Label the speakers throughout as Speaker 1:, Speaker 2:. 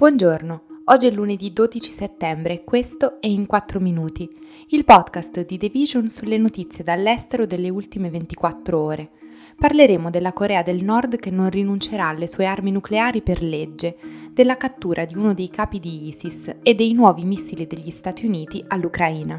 Speaker 1: Buongiorno, oggi è lunedì 12 settembre e questo è In 4 Minuti, il podcast di The Vision sulle notizie dall'estero delle ultime 24 ore. Parleremo della Corea del Nord che non rinuncerà alle sue armi nucleari per legge, della cattura di uno dei capi di ISIS e dei nuovi missili degli Stati Uniti all'Ucraina.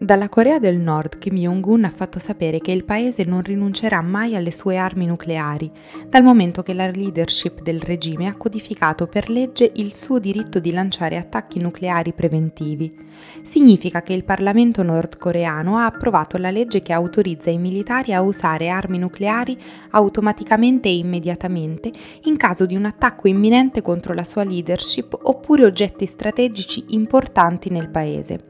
Speaker 1: Dalla Corea del Nord Kim Jong-un ha fatto sapere che il paese non rinuncerà mai alle sue armi nucleari, dal momento che la leadership del regime ha codificato per legge il suo diritto di lanciare attacchi nucleari preventivi. Significa che il Parlamento nordcoreano ha approvato la legge che autorizza i militari a usare armi nucleari automaticamente e immediatamente in caso di un attacco imminente contro la sua leadership oppure oggetti strategici importanti nel paese.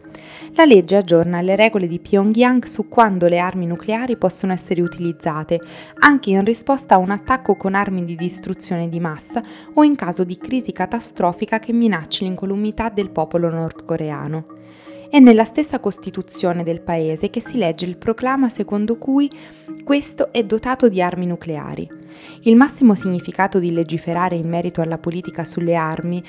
Speaker 1: La legge aggiorna le regole di Pyongyang su quando le armi nucleari possono essere utilizzate, anche in risposta a un attacco con armi di distruzione di massa o in caso di crisi catastrofica che minacci l'incolumità del popolo nordcoreano. È nella stessa Costituzione del paese che si legge il proclama secondo cui questo è dotato di armi nucleari. Il massimo significato di legiferare in merito alla politica sulle armi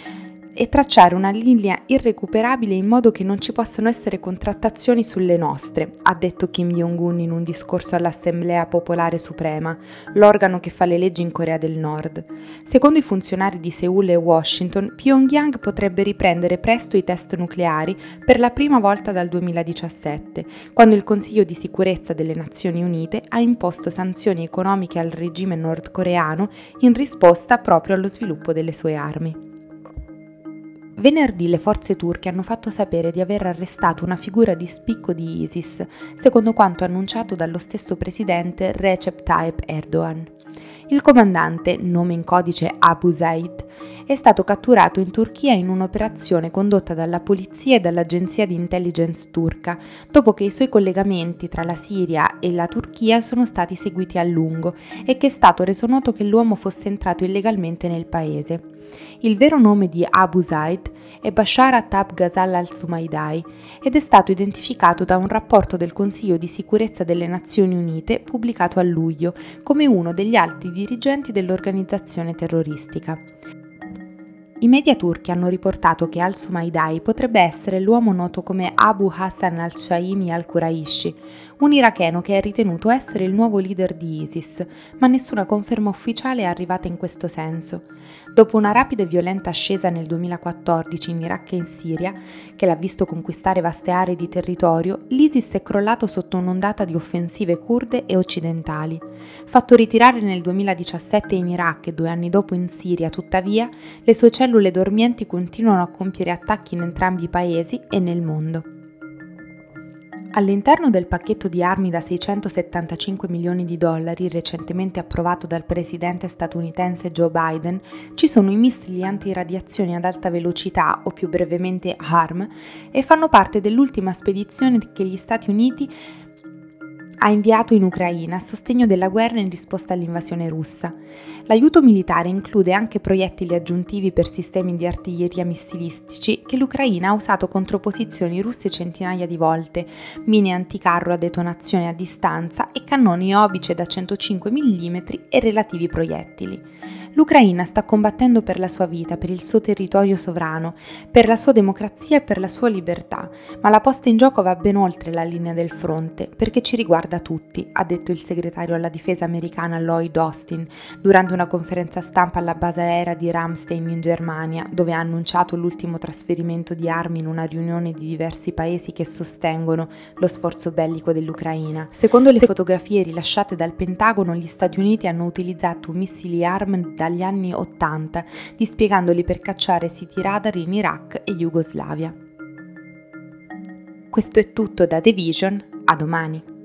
Speaker 1: e tracciare una linea irrecuperabile in modo che non ci possano essere contrattazioni sulle nostre, ha detto Kim Jong-un in un discorso all'Assemblea Popolare Suprema, l'organo che fa le leggi in Corea del Nord. Secondo i funzionari di Seoul e Washington, Pyongyang potrebbe riprendere presto i test nucleari per la prima volta dal 2017, quando il Consiglio di sicurezza delle Nazioni Unite ha imposto sanzioni economiche al regime nordcoreano in risposta proprio allo sviluppo delle sue armi. Venerdì le forze turche hanno fatto sapere di aver arrestato una figura di spicco di ISIS, secondo quanto annunciato dallo stesso presidente Recep Tayyip Erdogan. Il comandante, nome in codice Abu Zaid, è stato catturato in Turchia in un'operazione condotta dalla polizia e dall'agenzia di intelligence turca, dopo che i suoi collegamenti tra la Siria e la Turchia sono stati seguiti a lungo e che è stato reso noto che l'uomo fosse entrato illegalmente nel paese. Il vero nome di Abu Zaid è Bashar Attab Ghazal al-Sumaidai ed è stato identificato da un rapporto del Consiglio di sicurezza delle Nazioni Unite pubblicato a luglio come uno degli alti dirigenti dell'organizzazione terroristica. I media turchi hanno riportato che al-Sumaidai potrebbe essere l'uomo noto come Abu Hassan al-Shaimi al-Quraishi, un iracheno che è ritenuto essere il nuovo leader di ISIS, ma nessuna conferma ufficiale è arrivata in questo senso. Dopo una rapida e violenta ascesa nel 2014 in Iraq e in Siria, che l'ha visto conquistare vaste aree di territorio, l'ISIS è crollato sotto un'ondata di offensive kurde e occidentali. Fatto ritirare nel 2017 in Iraq e due anni dopo in Siria, tuttavia, le sue cellule dormienti continuano a compiere attacchi in entrambi i paesi e nel mondo. All'interno del pacchetto di armi da 675 milioni di dollari recentemente approvato dal presidente statunitense Joe Biden ci sono i missili antiradiazione ad alta velocità o più brevemente HARM e fanno parte dell'ultima spedizione che gli Stati Uniti ha inviato in Ucraina a sostegno della guerra in risposta all'invasione russa. L'aiuto militare include anche proiettili aggiuntivi per sistemi di artiglieria missilistici che l'Ucraina ha usato contro posizioni russe centinaia di volte, mine anticarro a detonazione a distanza e cannoni obice da 105 mm e relativi proiettili. L'Ucraina sta combattendo per la sua vita, per il suo territorio sovrano, per la sua democrazia e per la sua libertà, ma la posta in gioco va ben oltre la linea del fronte, perché ci riguarda tutti, ha detto il segretario alla difesa americana Lloyd Austin durante una conferenza stampa alla base aerea di Ramstein in Germania, dove ha annunciato l'ultimo trasferimento di armi in una riunione di diversi paesi che sostengono lo sforzo bellico dell'Ucraina. Secondo le fotografie rilasciate dal Pentagono, gli Stati Uniti hanno utilizzato missili ARM dagli anni 80, dispiegandoli per cacciare siti radar in Iraq e Jugoslavia. Questo è tutto da The Vision, a domani.